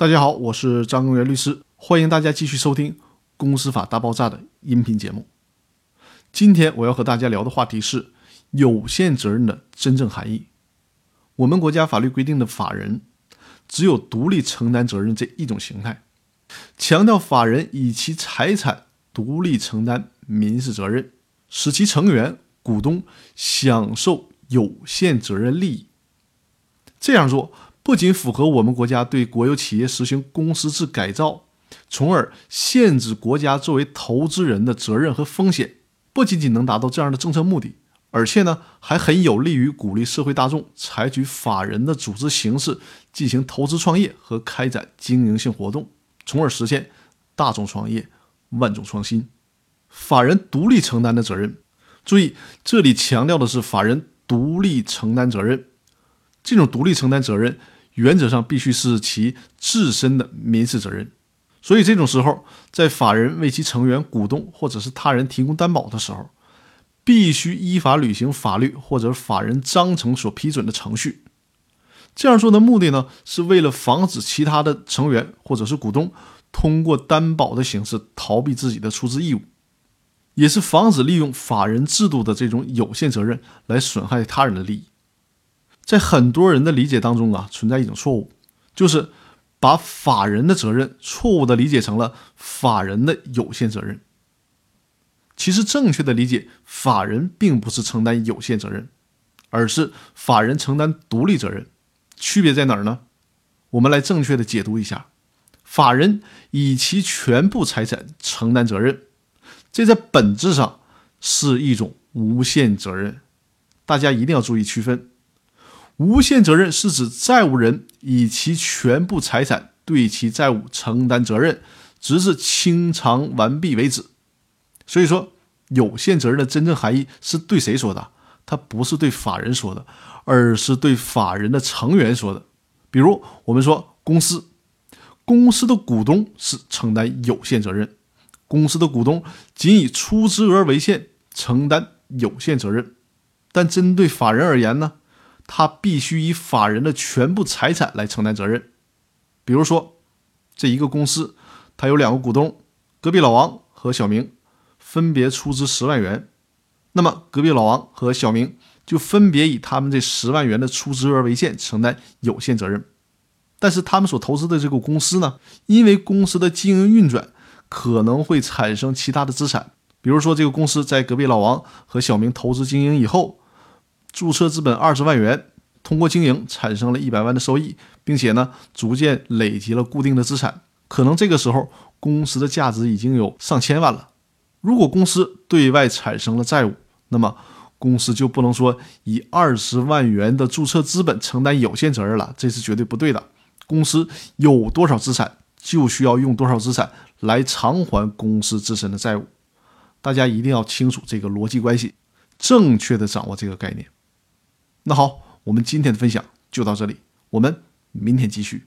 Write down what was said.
大家好，我是张根源律师，欢迎大家继续收听《公司法大爆炸》的音频节目。今天我要和大家聊的话题是有限责任的真正含义。我们国家法律规定的法人只有独立承担责任这一种形态，强调法人以其财产独立承担民事责任，使其成员、股东享受有限责任利益。这样做。不仅符合我们国家对国有企业实行公司制改造，从而限制国家作为投资人的责任和风险，不仅仅能达到这样的政策目的，而且呢，还很有利于鼓励社会大众采取法人的组织形式进行投资创业和开展经营性活动，从而实现大众创业、万众创新。法人独立承担的责任，注意这里强调的是法人独立承担责任。这种独立承担责任，原则上必须是其自身的民事责任。所以这种时候，在法人为其成员、股东或者是他人提供担保的时候，必须依法履行法律或者法人章程所批准的程序。这样做的目的呢，是为了防止其他的成员或者是股东通过担保的形式逃避自己的出资义务，也是防止利用法人制度的这种有限责任来损害他人的利益。在很多人的理解当中啊，存在一种错误，就是把法人的责任错误的理解成了法人的有限责任。其实正确的理解，法人并不是承担有限责任，而是法人承担独立责任。区别在哪儿呢？我们来正确的解读一下：法人以其全部财产承担责任，这在本质上是一种无限责任。大家一定要注意区分。无限责任是指债务人以其全部财产对其债务承担责任，直至清偿完毕为止。所以说，有限责任的真正含义是对谁说的？它不是对法人说的，而是对法人的成员说的。比如，我们说公司，公司的股东是承担有限责任，公司的股东仅以出资额为限，承担有限责任。但针对法人而言呢？他必须以法人的全部财产来承担责任。比如说，这一个公司，它有两个股东，隔壁老王和小明，分别出资十万元。那么，隔壁老王和小明就分别以他们这十万元的出资额为限，承担有限责任。但是，他们所投资的这个公司呢，因为公司的经营运转可能会产生其他的资产，比如说，这个公司在隔壁老王和小明投资经营以后。注册资本二十万元，通过经营产生了一百万的收益，并且呢，逐渐累积了固定的资产，可能这个时候公司的价值已经有上千万了。如果公司对外产生了债务，那么公司就不能说以二十万元的注册资本承担有限责任了，这是绝对不对的。公司有多少资产，就需要用多少资产来偿还公司自身的债务。大家一定要清楚这个逻辑关系，正确的掌握这个概念。那好，我们今天的分享就到这里，我们明天继续。